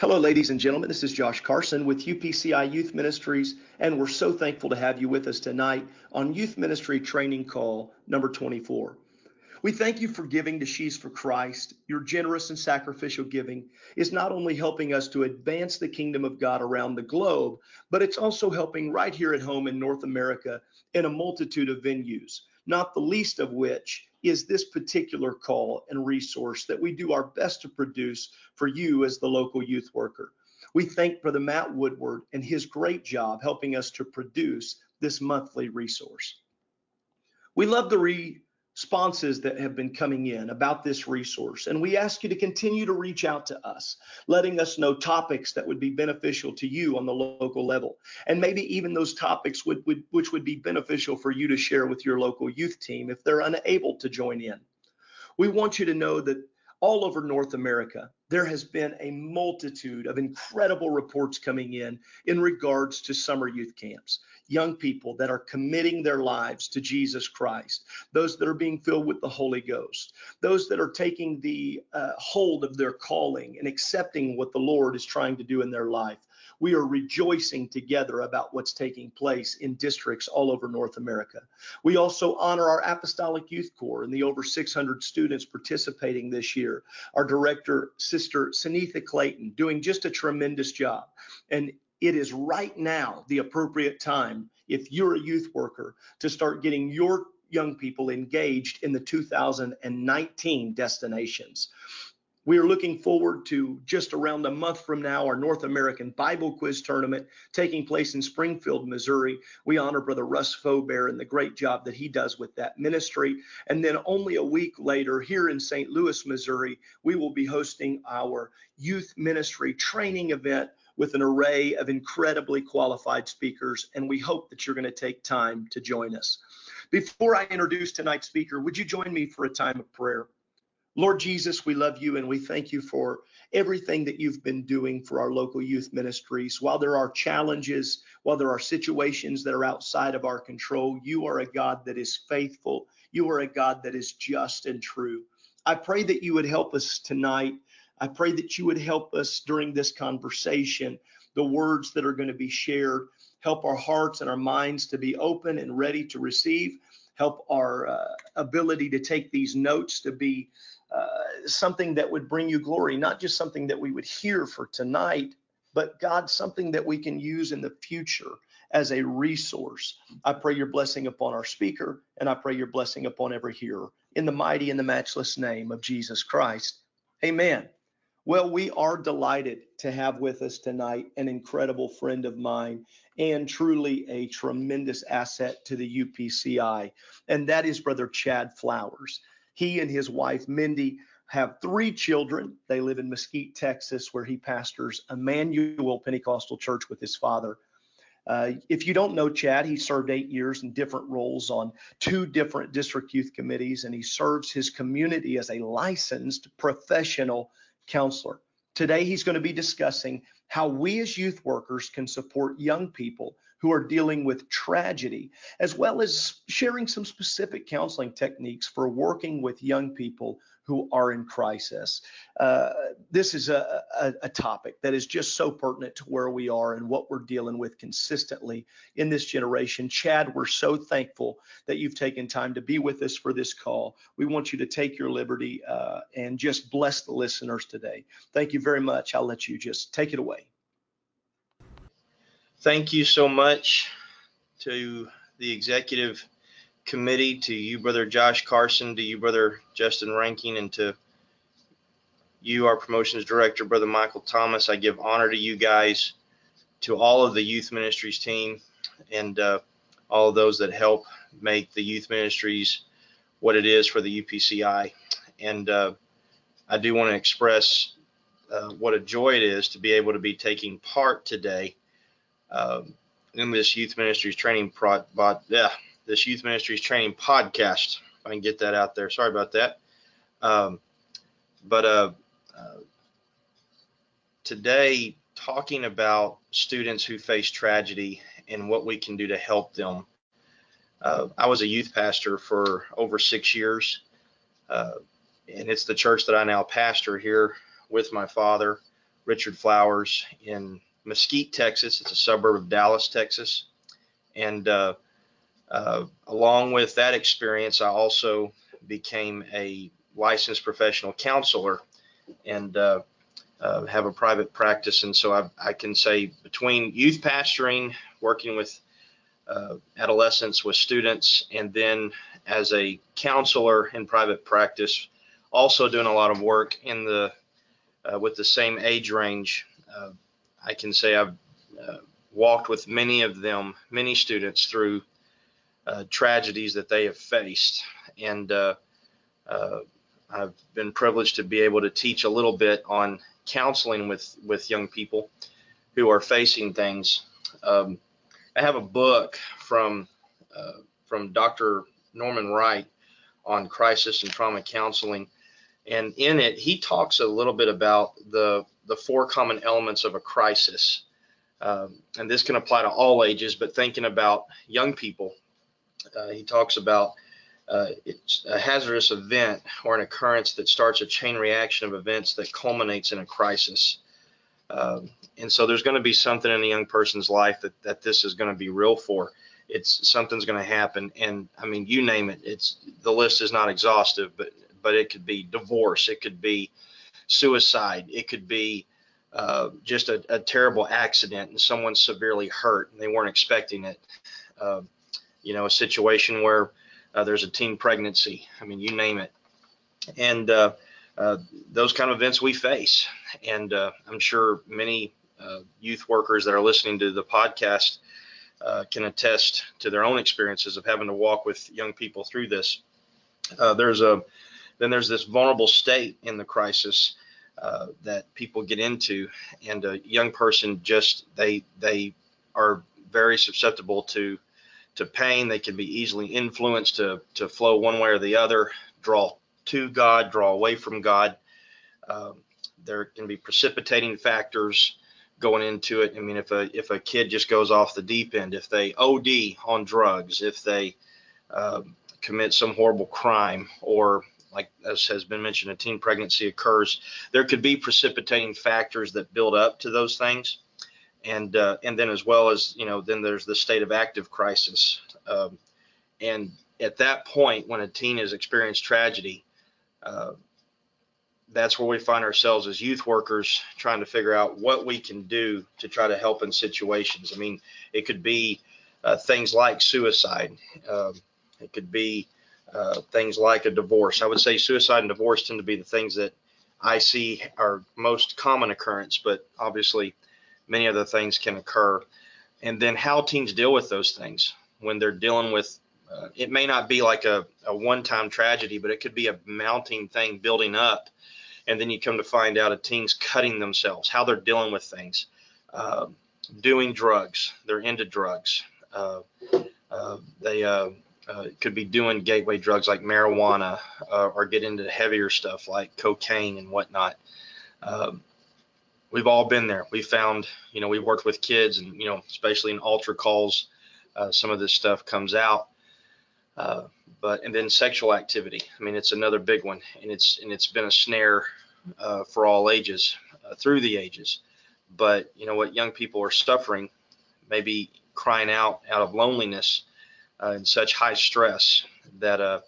Hello, ladies and gentlemen. This is Josh Carson with UPCI Youth Ministries, and we're so thankful to have you with us tonight on Youth Ministry Training Call number 24. We thank you for giving to Sheaves for Christ. Your generous and sacrificial giving is not only helping us to advance the kingdom of God around the globe, but it's also helping right here at home in North America in a multitude of venues, not the least of which is this particular call and resource that we do our best to produce for you as the local youth worker. We thank Brother Matt Woodward and his great job helping us to produce this monthly resource. We love the re responses that have been coming in about this resource. And we ask you to continue to reach out to us, letting us know topics that would be beneficial to you on the local level. And maybe even those topics would, would, which would be beneficial for you to share with your local youth team if they're unable to join in. We want you to know that all over North America, there has been a multitude of incredible reports coming in in regards to summer youth camps. Young people that are committing their lives to Jesus Christ, those that are being filled with the Holy Ghost, those that are taking the uh, hold of their calling and accepting what the Lord is trying to do in their life we are rejoicing together about what's taking place in districts all over North America. We also honor our Apostolic Youth Corps and the over 600 students participating this year. Our director, Sister Sanitha Clayton, doing just a tremendous job. And it is right now the appropriate time, if you're a youth worker, to start getting your young people engaged in the 2019 destinations. We are looking forward to just around a month from now our North American Bible Quiz Tournament taking place in Springfield, Missouri. We honor Brother Russ Faubert and the great job that he does with that ministry. And then only a week later, here in St. Louis, Missouri, we will be hosting our youth ministry training event with an array of incredibly qualified speakers. And we hope that you're going to take time to join us. Before I introduce tonight's speaker, would you join me for a time of prayer? Lord Jesus, we love you and we thank you for everything that you've been doing for our local youth ministries. While there are challenges, while there are situations that are outside of our control, you are a God that is faithful. You are a God that is just and true. I pray that you would help us tonight. I pray that you would help us during this conversation, the words that are going to be shared, help our hearts and our minds to be open and ready to receive, help our uh, ability to take these notes to be uh, something that would bring you glory, not just something that we would hear for tonight, but God, something that we can use in the future as a resource. I pray your blessing upon our speaker, and I pray your blessing upon every hearer. In the mighty and the matchless name of Jesus Christ. Amen. Well, we are delighted to have with us tonight an incredible friend of mine and truly a tremendous asset to the UPCI, and that is Brother Chad Flowers. He and his wife, Mindy, have three children. They live in Mesquite, Texas, where he pastors Emmanuel Pentecostal Church with his father. Uh, if you don't know Chad, he served eight years in different roles on two different district youth committees, and he serves his community as a licensed professional counselor. Today, he's going to be discussing how we as youth workers can support young people who are dealing with tragedy, as well as sharing some specific counseling techniques for working with young people who are in crisis. Uh, this is a, a, a, topic that is just so pertinent to where we are and what we're dealing with consistently in this generation. Chad, we're so thankful that you've taken time to be with us for this call. We want you to take your liberty uh, and just bless the listeners today. Thank you very much. I'll let you just take it away thank you so much to the executive committee, to you, Brother Josh Carson, to you, Brother Justin Rankin, and to you, our promotions director, Brother Michael Thomas. I give honor to you guys, to all of the youth ministries team, and uh, all of those that help make the youth ministries what it is for the UPCI. And uh, I do want to express uh, what a joy it is to be able to be taking part today um, in this youth ministries training pro, but yeah, this youth ministries training podcast. If I can get that out there. Sorry about that. Um, but uh, uh, today, talking about students who face tragedy and what we can do to help them. Uh, I was a youth pastor for over six years, uh, and it's the church that I now pastor here with my father Richard Flowers in Mesquite, Texas. It's a suburb of Dallas, Texas. And uh, uh, along with that experience, I also became a licensed professional counselor and uh, uh, have a private practice. And so I, I, can say between youth pastoring, working with uh, adolescents, with students, and then as a counselor in private practice, also doing a lot of work in the uh, with the same age range. Uh, I can say I've uh, walked with many of them, many students through uh, tragedies that they have faced, and uh, uh, I've been privileged to be able to teach a little bit on counseling with with young people who are facing things. Um, I have a book from from Dr. Norman Wright on crisis and trauma counseling and in it he talks a little bit about the the four common elements of a crisis. Um, and this can apply to all ages but thinking about young people uh, he talks about uh, it's a hazardous event or an occurrence that starts a chain reaction of events that culminates in a crisis. Um, and so there's going to be something in a young person's life that, that this is going to be real for. It's something's going to happen and i mean you name it it's the list is not exhaustive but but it could be divorce, it could be suicide, it could be uh, just a, a, terrible accident and someone severely hurt and they weren't expecting it. Uh, you know, a situation where uh, there's a teen pregnancy. I mean, you name it. And uh, uh, those kind of events we face. And uh, I'm sure many youth workers that are listening to the podcast can attest to their own experiences of having to walk with young people through this. there's a then there's this vulnerable state in the crisis uh, that people get into, and a young person just they they are very susceptible to to pain. They can be easily influenced to to flow one way or the other, draw to God, draw away from God. Um, there can be precipitating factors going into it. I mean, if a if a kid just goes off the deep end, if they OD on drugs, if they um, commit some horrible crime, or like as has been mentioned, a teen pregnancy occurs, there could be precipitating factors that build up to those things, and uh, and then as well as you know, then there's the state of active crisis, um, and at that point when a teen has experienced tragedy, uh, that's where we find ourselves as youth workers trying to figure out what we can do to try to help in situations. I mean, it could be uh, things like suicide. Um, it could be uh, things like a divorce. I would say suicide and divorce tend to be the things that I see are most common occurrence, but obviously many other things can occur. And then how teens deal with those things when they're dealing with uh, it may not be like a, a one time tragedy, but it could be a mounting thing building up. And then you come to find out a teen's cutting themselves, how they're dealing with things, uh, doing drugs, they're into drugs. Uh, uh they uh, could be doing gateway drugs like marijuana uh, or get into heavier stuff like cocaine and whatnot. Um, we've all been there. We found, you know, we worked with kids and, you know, especially in altar calls, uh, some of this stuff comes out. Uh, but and then sexual activity. I mean, it's another big one, and it's and it's been a snare uh, for all ages through the ages. But you know what, young people are suffering, maybe crying out out of loneliness in such high stress that uh,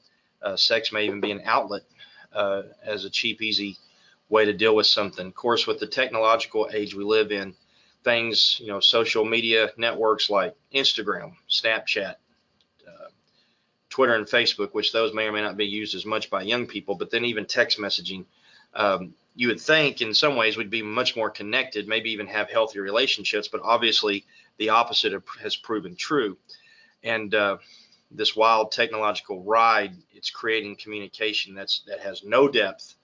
uh, sex may even be an outlet uh, as a cheap, easy way to deal with something. Of course, with the technological age we live in, things, you know, social media networks like Instagram, Snapchat, uh, Twitter, and Facebook, which those may or may not be used as much by young people, but then even text messaging. Um, you would think in some ways we'd be much more connected, maybe even have healthier relationships, but obviously the opposite has proven true and uh, this wild technological ride it's creating communication that's that has no depth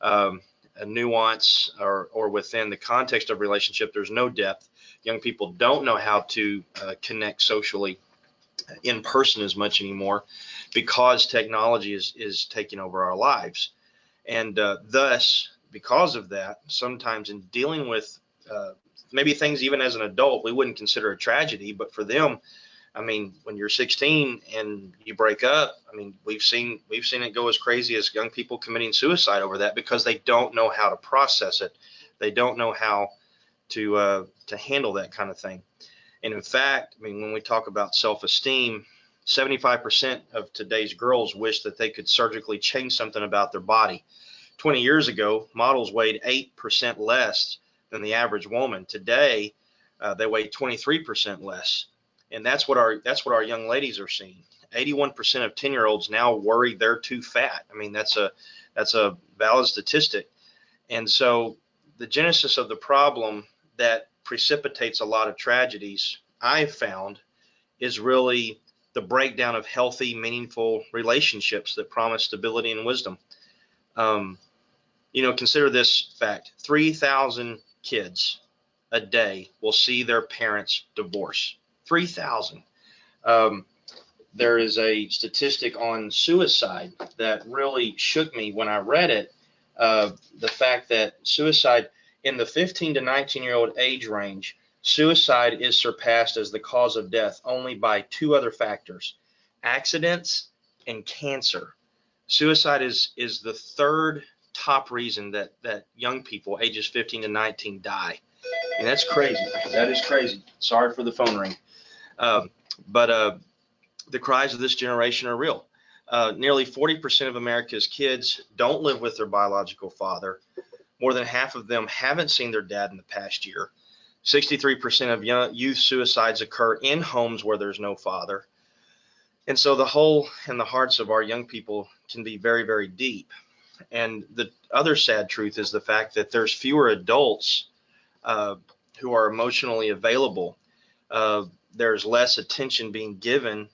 um, a nuance or or within the context of relationship there's no depth. Young people don't know how to uh, connect socially in person as much anymore because technology is is taking over our lives. And uh, thus because of that sometimes in dealing with uh, maybe things even as an adult we wouldn't consider a tragedy but for them I mean, when you're 16 and you break up, I mean, we've seen we've seen it go as crazy as young people committing suicide over that because they don't know how to process it. They don't know how to uh, to handle that kind of thing. And in fact, I mean, when we talk about self-esteem, 75% of today's girls wish that they could surgically change something about their body. 20 years ago, models weighed 8% less than the average woman. Today, uh, they weigh 23% less, and that's what our that's what our young ladies are seeing. 81% of 10 year olds now worry they're too fat. I mean, that's a that's a valid statistic. And so the genesis of the problem that precipitates a lot of tragedies I've found is really the breakdown of healthy, meaningful relationships that promise stability and wisdom. Um, you know, consider this fact 3,000 kids a day will see their parents divorce. 3,000. Um, there is a statistic on suicide that really shook me when I read it. Uh, the fact that suicide in the 15 to 19 year old age range, suicide is surpassed as the cause of death only by two other factors accidents and cancer. Suicide is, is the third top reason that, that young people ages 15 to 19 die. And that's crazy. That is crazy. Sorry for the phone ring. Um, but uh, the cries of this generation are real. Uh, nearly 40% of America's kids don't live with their biological father. More than half of them haven't seen their dad in the past year. 63% of young, youth suicides occur in homes where there's no father. And so the hole in the hearts of our young people can be very, very deep. And the other sad truth is the fact that there's fewer adults uh, who are emotionally available. Uh, there's less attention being given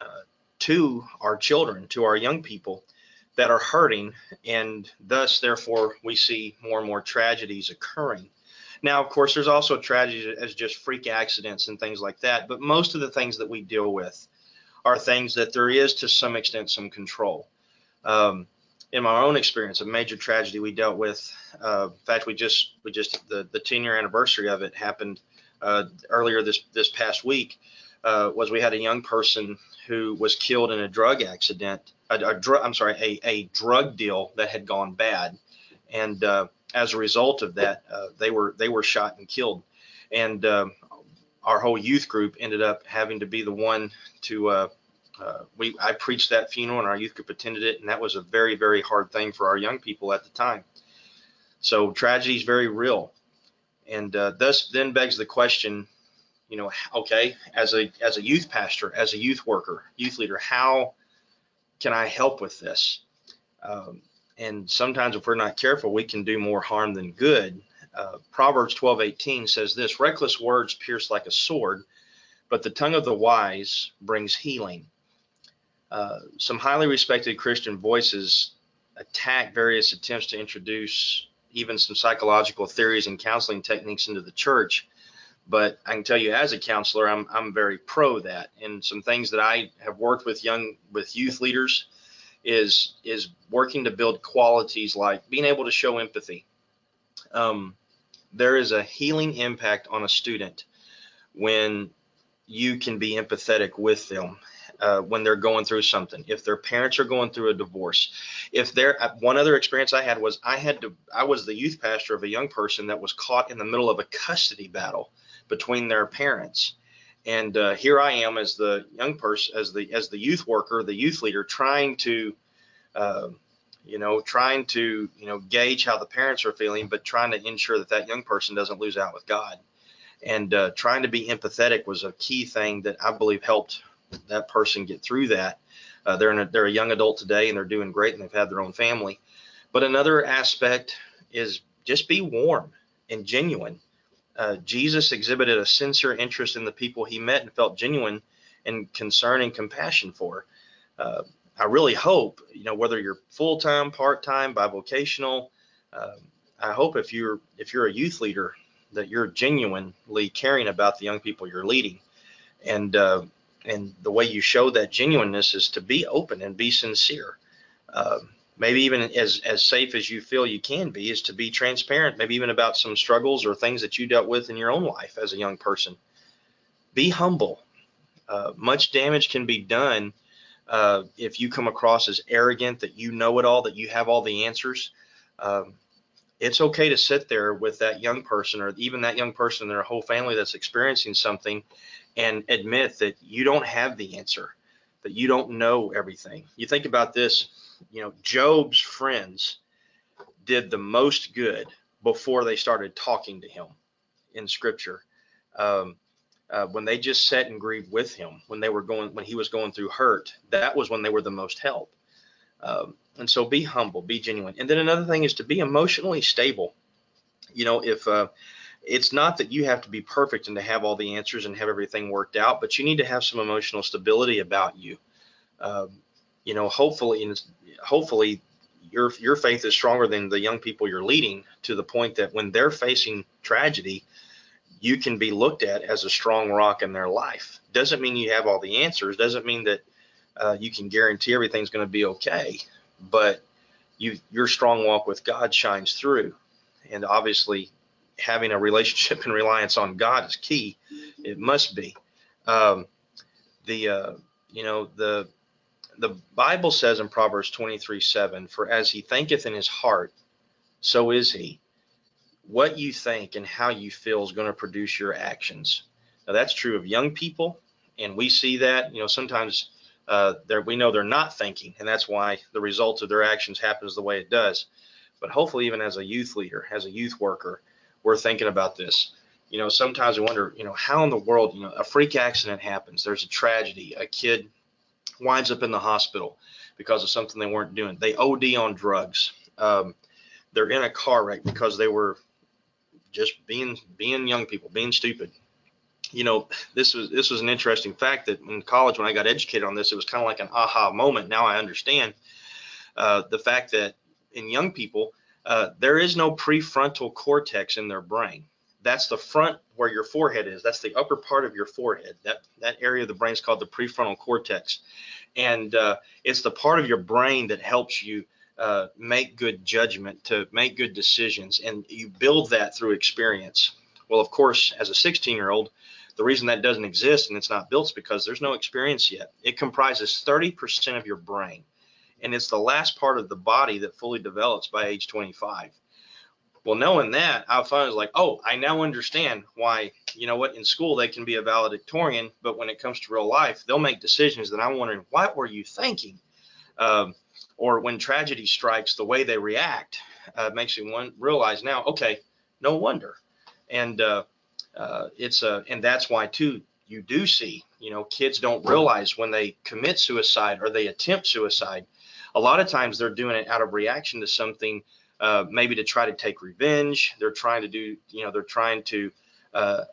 uh, to our children, to our young people that are hurting, and thus, therefore, we see more and more tragedies occurring. Now, of course, there's also tragedies as just freak accidents and things like that, but most of the things that we deal with are things that there is to some extent some control. Um, in my own experience, a major tragedy we dealt with. Uh, in fact, we just we just the the 10 year anniversary of it happened uh, earlier this this past week. Uh, was we had a young person who was killed in a drug accident, a, a I'm sorry, a, a drug deal that had gone bad, and uh, as a result of that, uh, they were they were shot and killed, and uh, our whole youth group ended up having to be the one to uh, we I preached that funeral and our youth group attended it, and that was a very very hard thing for our young people at the time. So tragedy is very real, and uh, thus then begs the question, you know, okay, as a as a youth pastor, as a youth worker, youth leader, how can I help with this? Um, and sometimes if we're not careful, we can do more harm than good. Uh, Proverbs 12:18 says this: "Reckless words pierce like a sword, but the tongue of the wise brings healing." Uh, some highly respected Christian voices attack various attempts to introduce even some psychological theories and counseling techniques into the church. But I can tell you, as a counselor, I'm I'm very pro that. And some things that I have worked with young with youth leaders is is working to build qualities like being able to show empathy. Um, there is a healing impact on a student when you can be empathetic with them uh, when they're going through something, if their parents are going through a divorce, if they're uh, one other experience I had was I had to I was the youth pastor of a young person that was caught in the middle of a custody battle between their parents. And uh, here I am as the young person, as the as the youth worker, the youth leader, trying to, uh, you know, trying to you know gauge how the parents are feeling, but trying to ensure that that young person doesn't lose out with God. And uh, trying to be empathetic was a key thing that I believe helped that person get through that. Uh, they're a, they're a young adult today and they're doing great and they've had their own family. But another aspect is just be warm and genuine. Uh, Jesus exhibited a sincere interest in the people he met and felt genuine and concern and compassion for. Uh, I really hope, you know, whether you're full time, part time, bivocational, uh, I hope if you're if you're a youth leader that you're genuinely caring about the young people you're leading, and uh, and the way you show that genuineness is to be open and be sincere. Uh, maybe even as as safe as you feel you can be is to be transparent. Maybe even about some struggles or things that you dealt with in your own life as a young person. Be humble. Uh, much damage can be done uh, if you come across as arrogant that you know it all, that you have all the answers. Um, it's okay to sit there with that young person or even that young person and their whole family that's experiencing something and admit that you don't have the answer, that you don't know everything. You think about this, you know, Job's friends did the most good before they started talking to him in scripture. Um, uh, when they just sat and grieved with him, when they were going, when he was going through hurt, that was when they were the most help. Um, and so be humble, be genuine. And then another thing is to be emotionally stable. You know, if uh, it's not that you have to be perfect and to have all the answers and have everything worked out, but you need to have some emotional stability about you. Um, you know, hopefully, hopefully your your faith is stronger than the young people you're leading to the point that when they're facing tragedy, you can be looked at as a strong rock in their life. Doesn't mean you have all the answers. Doesn't mean that uh, you can guarantee everything's going to be okay. But you your strong walk with God shines through, and obviously having a relationship and reliance on God is key. It must be. Um, the uh, you know the the Bible says in Proverbs 23 7, For as he thinketh in his heart, so is he. What you think and how you feel is going to produce your actions. Now, that's true of young people, and we see that. You know, sometimes uh, we know they're not thinking, and that's why the result of their actions happens the way it does. But hopefully, even as a youth leader, as a youth worker, we're thinking about this. You know, sometimes we wonder, you know, how in the world, you know, a freak accident happens, there's a tragedy, a kid winds up in the hospital because of something they weren't doing. They OD on drugs. Um, they're in a car wreck because they were just being being young people, being stupid. You know, this was this was an interesting fact that in college when I got educated on this, it was kind of like an aha moment. Now I understand uh, the fact that in young people uh, there is no prefrontal cortex in their brain. That's the front where your forehead is. That's the upper part of your forehead. That that area of the brain is called the prefrontal cortex, and uh, it's the part of your brain that helps you uh, make good judgment, to make good decisions, and you build that through experience. Well, of course, as a 16-year-old, the reason that doesn't exist and it's not built is because there's no experience yet. It comprises 30% of your brain, and it's the last part of the body that fully develops by age 25. Well, knowing that, I found like, oh, I now understand why, you know what, in school they can be a valedictorian, but when it comes to real life, they'll make decisions that I'm wondering, what were you thinking? Um, or when tragedy strikes, the way they react uh, makes me one realize now, okay, no wonder. And uh, uh, it's a, and that's why too, you do see, you know, kids don't realize when they commit suicide or they attempt suicide. A lot of times they're doing it out of reaction to something uh, maybe to try to take revenge. They're trying to do, you know, they're trying to uh,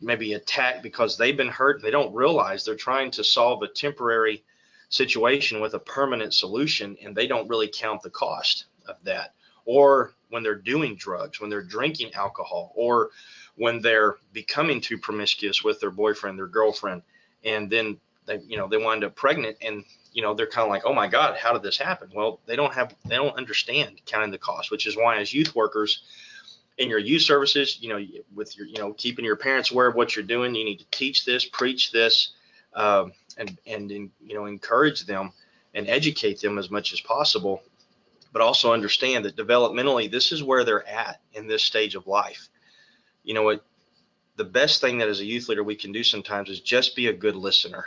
maybe attack because they've been hurt. They don't realize they're trying to solve a temporary situation with a permanent solution, and they don't really count the cost of that. Or when they're doing drugs, when they're drinking alcohol, or when they're becoming too promiscuous with their boyfriend, their girlfriend, and then they, you know, they wind up pregnant and you know they're kind of like oh my god how did this happen? Well they don't have they don't understand counting the cost which is why as youth workers in your youth services you know with your you know keeping your parents aware of what you're doing you need to teach this preach this um, and and you know encourage them and educate them as much as possible but also understand that developmentally this is where they're at in this stage of life. You know what? The best thing that as a youth leader we can do sometimes is just be a good listener.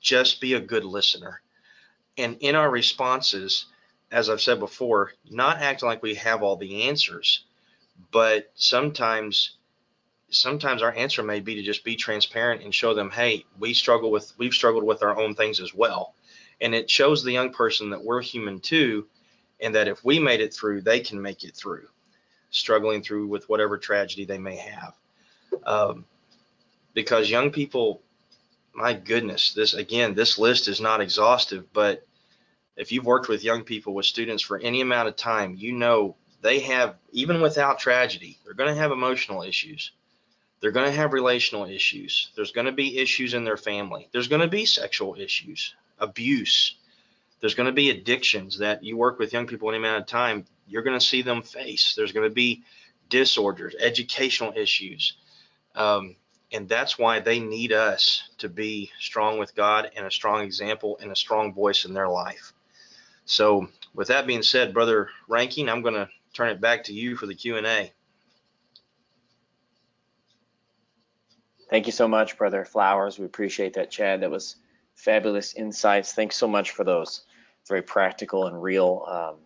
Just be a good listener and in our responses, as I've said before, not acting like we have all the answers, but sometimes sometimes our answer may be to just be transparent and show them, hey, we struggle with we've struggled with our own things as well. And it shows the young person that we're human too, and that if we made it through, they can make it through, struggling through with whatever tragedy they may have. Um, because young people my goodness, this again, this list is not exhaustive, but if you've worked with young people with students for any amount of time, you know they have, even without tragedy, they're going to have emotional issues. They're going to have relational issues. There's going to be issues in their family. There's going to be sexual issues, abuse. There's going to be addictions that you work with young people any amount of time, you're going to see them face. There's going to be disorders, educational issues. Um, and that's why they need us to be strong with God and a strong example and a strong voice in their life. So, with that being said, Brother Rankin, I'm going to turn it back to you for the Q&A. Thank you so much, Brother Flowers. We appreciate that, Chad. That was fabulous insights. Thanks so much for those very practical and real um,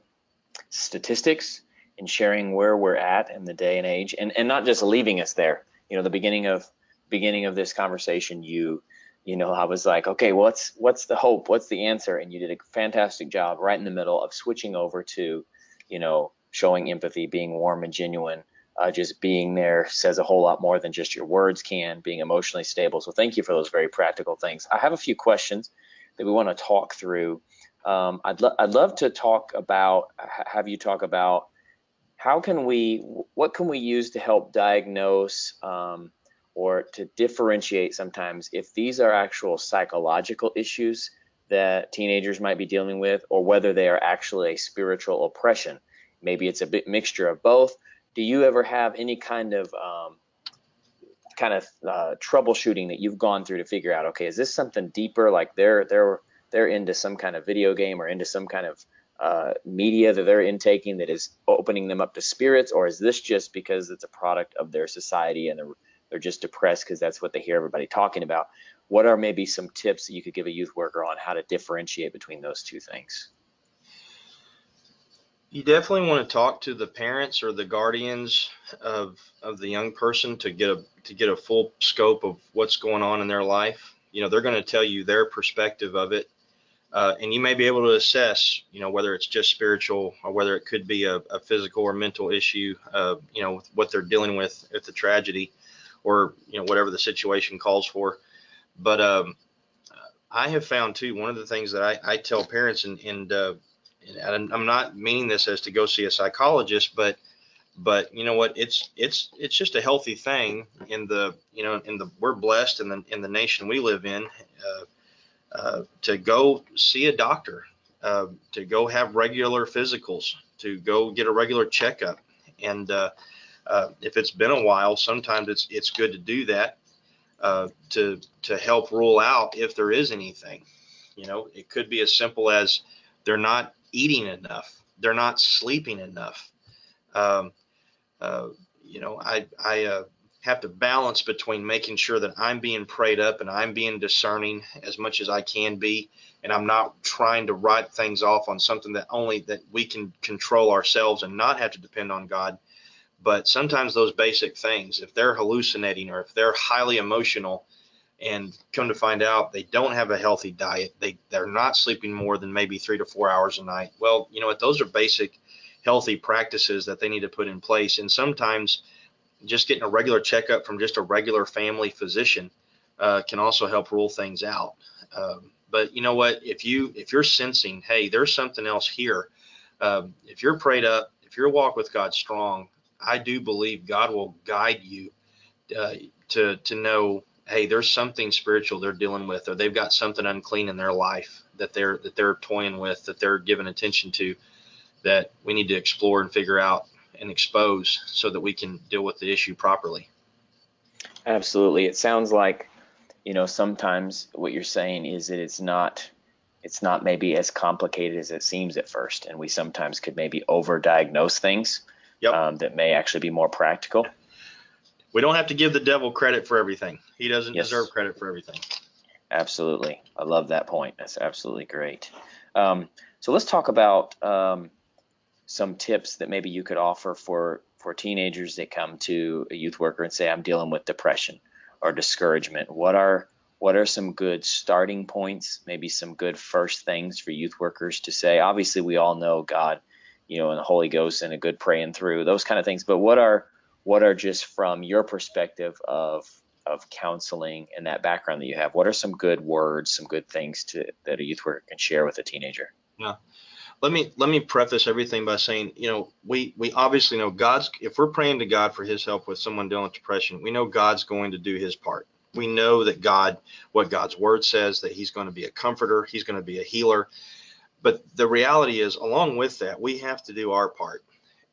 statistics and sharing where we're at in the day and age, and and not just leaving us there. You know, the beginning of beginning of this conversation, you you know, I was like, okay, what's what's the hope? What's the answer? And you did a fantastic job right in the middle of switching over to, you know, showing empathy, being warm and genuine, uh, just being there says a whole lot more than just your words can, being emotionally stable. So thank you for those very practical things. I have a few questions that we want to talk through. Um, I'd, lo- I'd love to talk about, have you talk about how can we, what can we use to help diagnose um, or to differentiate sometimes if these are actual psychological issues that teenagers might be dealing with or whether they are actually a spiritual oppression. Maybe it's a bit mixture of both. Do you ever have any kind of um, kind of uh, troubleshooting that you've gone through to figure out okay is this something deeper? Like they're they're they're into some kind of video game or into some kind of uh, media that they're intaking that is opening them up to spirits? Or is this just because it's a product of their society and they're they're just depressed because that's what they hear everybody talking about what are maybe some tips that you could give a youth worker on how to differentiate between those two things you definitely want to talk to the parents or the guardians of of the young person to get a to get a full scope of what's going on in their life. You know, they're going to tell you their perspective of it, uh, and you may be able to assess, you know, whether it's just spiritual or whether it could be a, a physical or mental issue. Uh, you know, what they're dealing with at the tragedy, or you know, whatever the situation calls for. But um, I have found too one of the things that I, I tell parents and and uh, and I'm not meaning this as to go see a psychologist, but but you know what it's it's it's just a healthy thing in the you know in the we're blessed in the in the nation we live in uh, uh, to go see a doctor uh, to go have regular physicals to go get a regular checkup and uh, if it's been a while sometimes it's it's good to do that uh, to to help rule out if there is anything you know it could be as simple as they're not eating enough. They're not sleeping enough. Um, uh, you know, I I uh, have to balance between making sure that I'm being prayed up and I'm being discerning as much as I can be, and I'm not trying to write things off on something that only that we can control ourselves and not have to depend on God. But sometimes those basic things, if they're hallucinating or if they're highly emotional, and come to find out they don't have a healthy diet they they're not sleeping more than maybe three to four hours a night well you know what those are basic healthy practices that they need to put in place. And sometimes just getting a regular checkup from just a regular family physician uh, can also help rule things out. Um, but you know what if you if you're sensing hey there's something else here um, if you're prayed up if your walk with god strong i do believe god will guide you uh, to to know hey, there's something spiritual they're dealing with, or they've got something unclean in their life that they're that they're toying with, that they're giving attention to, that we need to explore and figure out and expose so that we can deal with the issue properly. Absolutely. It sounds like, you know, sometimes what you're saying is that it's not it's not maybe as complicated as it seems at first, and we sometimes could maybe over diagnose things yep. um, that may actually be more practical we don't have to give the devil credit for everything. He doesn't yes. deserve credit for everything. Absolutely. I love that point. That's absolutely great. Um, so let's talk about um, some tips that maybe you could offer for, for teenagers that come to a youth worker and say, I'm dealing with depression or discouragement. What are what are some good starting points, maybe some good first things for youth workers to say? Obviously, we all know God, you know, and the Holy Ghost and a good praying through, those kind of things. But what are what are just from your perspective of of counseling and that background that you have what are some good words some good things to that a youth worker can share with a teenager? Yeah. Let me let me preface everything by saying you know we we obviously know god's if we're praying to god for his help with someone dealing with depression we know god's going to do his part. We know that god what god's word says that he's going to be a comforter he's going to be a healer but the reality is along with that we have to do our part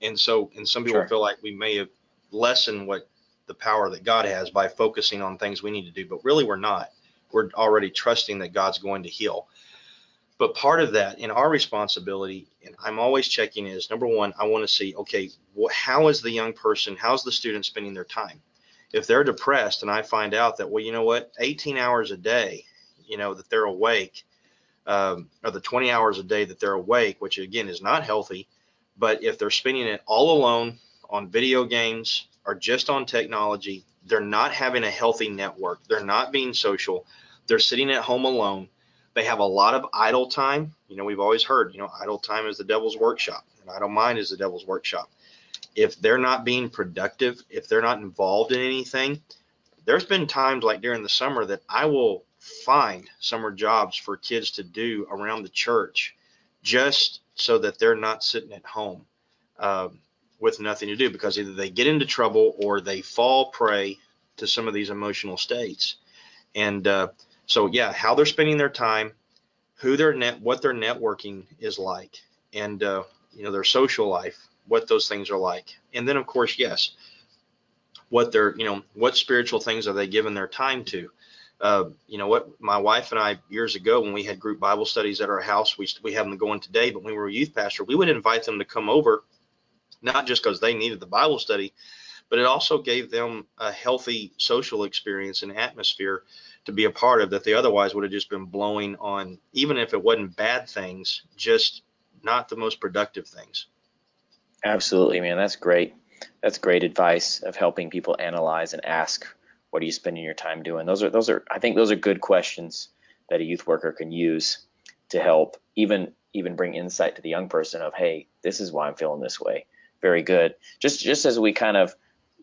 and so and some people sure. feel like we may have lessened what the power that God has by focusing on things we need to do, but really we're not. We're already trusting that God's going to heal. But part of that in our responsibility, and I'm always checking is number one, I want to see, okay, wh- how is the young person, how's the student spending their time? If they're depressed and I find out that, well, you know what, 18 hours a day, you know, that they're awake, um, or the 20 hours a day that they're awake, which again is not healthy, but if they're spending it all alone on video games or just on technology, they're not having a healthy network. They're not being social. They're sitting at home alone. They have a lot of idle time. You know, we've always heard, you know, idle time is the devil's workshop, and idle mind is the devil's workshop. If they're not being productive, if they're not involved in anything, there's been times like during the summer that I will find summer jobs for kids to do around the church just so that they're not sitting at home um, with nothing to do because either they get into trouble or they fall prey to some of these emotional states. And uh, so, yeah, how they're spending their time, who their net, what their networking is like, and uh, you know their social life, what those things are like, and then of course, yes, what they're you know what spiritual things are they giving their time to uh, you know what my wife and I years ago when we had group Bible studies at our house, we we have them going today, but when we were a youth pastor, we would invite them to come over, not just because they needed the Bible study, but it also gave them a healthy social experience and atmosphere to be a part of that they otherwise would have just been blowing on, even if it wasn't bad things, just not the most productive things. Absolutely, man. That's great. That's great advice of helping people analyze and ask what are you spending your time doing? Those are those are I think those are good questions that a youth worker can use to help even even bring insight to the young person of hey, this is why I'm feeling this way. Very good. Just just as we kind of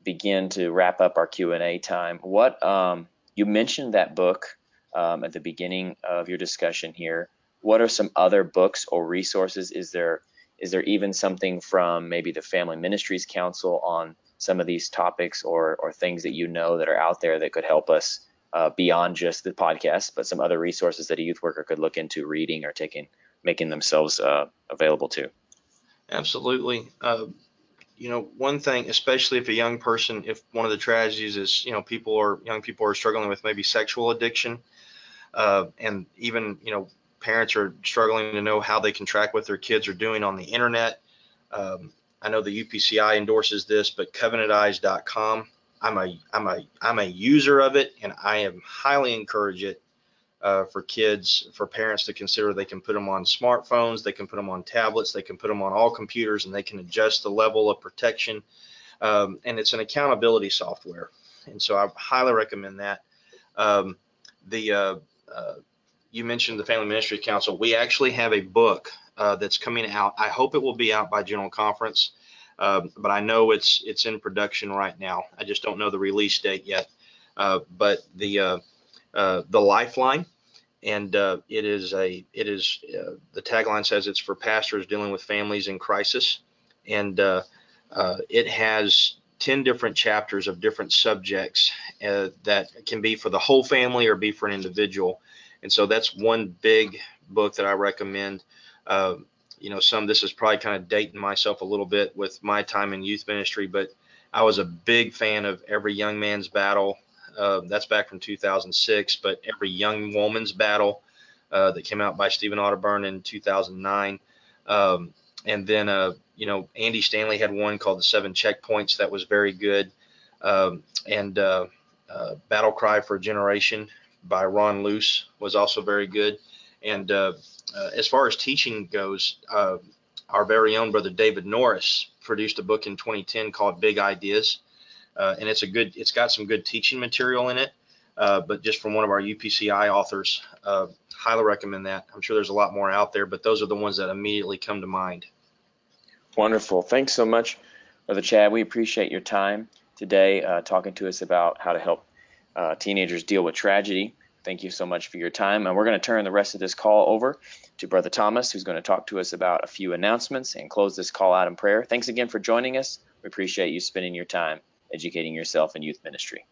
begin to wrap up our Q&A time, what um, you mentioned that book um, at the beginning of your discussion here. What are some other books or resources? Is there is there even something from maybe the Family Ministries Council on some of these topics or or things that you know that are out there that could help us uh, beyond just the podcast, but some other resources that a youth worker could look into reading or taking, making themselves uh, available to. Absolutely. Uh, you know, one thing, especially if a young person, if one of the tragedies is, you know, people or young people are struggling with maybe sexual addiction, uh, and even you know, parents are struggling to know how they can track what their kids are doing on the internet. Um, I know the UPCI endorses this, but covenanteyes.com. I'm a I'm a I'm a user of it, and I am highly encourage it uh, for kids, for parents to consider. They can put them on smartphones, they can put them on tablets, they can put them on all computers, and they can adjust the level of protection. Um, and it's an accountability software, and so I highly recommend that. Um, the uh, uh, you mentioned the Family Ministry Council. We actually have a book uh, that's coming out. I hope it will be out by General Conference, um, but I know it's it's in production right now. I just don't know the release date yet. Uh, but the uh, uh the Lifeline, and uh, it is a it is uh, the tagline says it's for pastors dealing with families in crisis, and it has 10 different chapters of different subjects uh, that can be for the whole family or be for an individual. And so that's one big book that I recommend. Uh, you know, some this is probably kind of dating myself a little bit with my time in youth ministry, but I was a big fan of Every Young Man's Battle. Uh, that's back from 2006, but Every Young Woman's Battle uh, that came out by Stephen Arterburn in 2009. Um, and then, uh, you know, Andy Stanley had one called The Seven Checkpoints that was very good. Um, and uh, uh, Battle Cry for a Generation by Ron Luce was also very good. And uh, as far as teaching goes, uh, our very own brother David Norris produced a book in 2010 called Big Ideas, uh, and it's a good. It's got some good teaching material in it, uh, but just from one of our UPCI authors. Uh, highly recommend that. I'm sure there's a lot more out there, but those are the ones that immediately come to mind. Wonderful. Thanks so much, Brother Chad. We appreciate your time today uh, talking to us about how to help teenagers deal with tragedy. Thank you so much for your time. And we're going to turn the rest of this call over to Brother Thomas, who's going to talk to us about a few announcements and close this call out in prayer. Thanks again for joining us. We appreciate you spending your time educating yourself in youth ministry.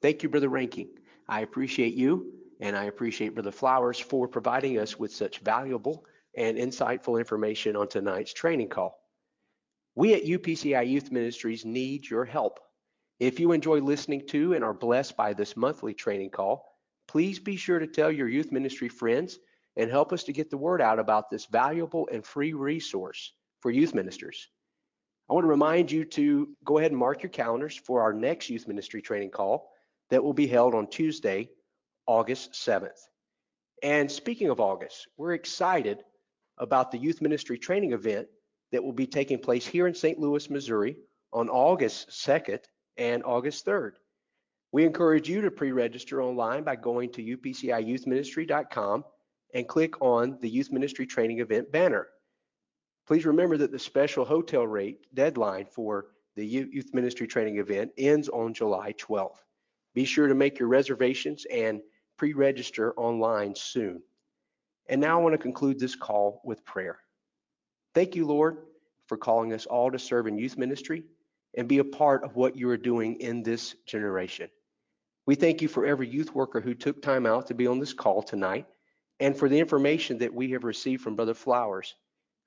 Thank you, Brother Rankin. I appreciate you, and I appreciate Brother Flowers for providing us with such valuable and insightful information on tonight's training call. We at UPCI Youth Ministries need your help if you enjoy listening to and are blessed by this monthly training call, Please be sure to tell your youth ministry friends and help us to get the word out about this valuable and free resource for youth ministers. I want to remind you to go ahead and mark your calendars for our next youth ministry training call that will be held on Tuesday, August 7th. And speaking of August, we're excited about the youth ministry training event that will be taking place here in St. Louis, Missouri on August 2nd and August 3rd. We encourage you to pre-register online by going to upciyouthministry.com and click on the youth ministry training event banner. Please remember that the special hotel rate deadline for the youth ministry training event ends on July 12th. Be sure to make your reservations and pre-register online soon. And now I want to conclude this call with prayer. Thank you, Lord, for calling us all to serve in youth ministry and be a part of what you are doing in this generation. We thank you for every youth worker who took time out to be on this call tonight and for the information that we have received from Brother Flowers.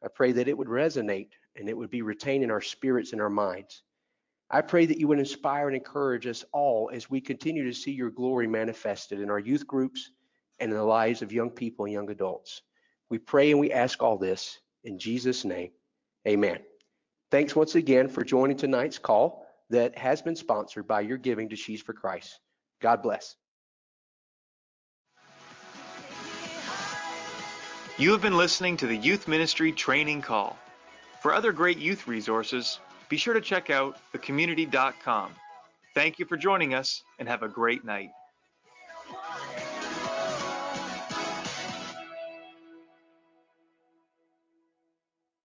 I pray that it would resonate and it would be retained in our spirits and our minds. I pray that you would inspire and encourage us all as we continue to see your glory manifested in our youth groups and in the lives of young people and young adults. We pray and we ask all this in Jesus' name. Amen. Thanks once again for joining tonight's call that has been sponsored by your giving to Sheaves for Christ. God bless. You have been listening to the Youth Ministry Training Call. For other great youth resources, be sure to check out thecommunity.com. Thank you for joining us and have a great night.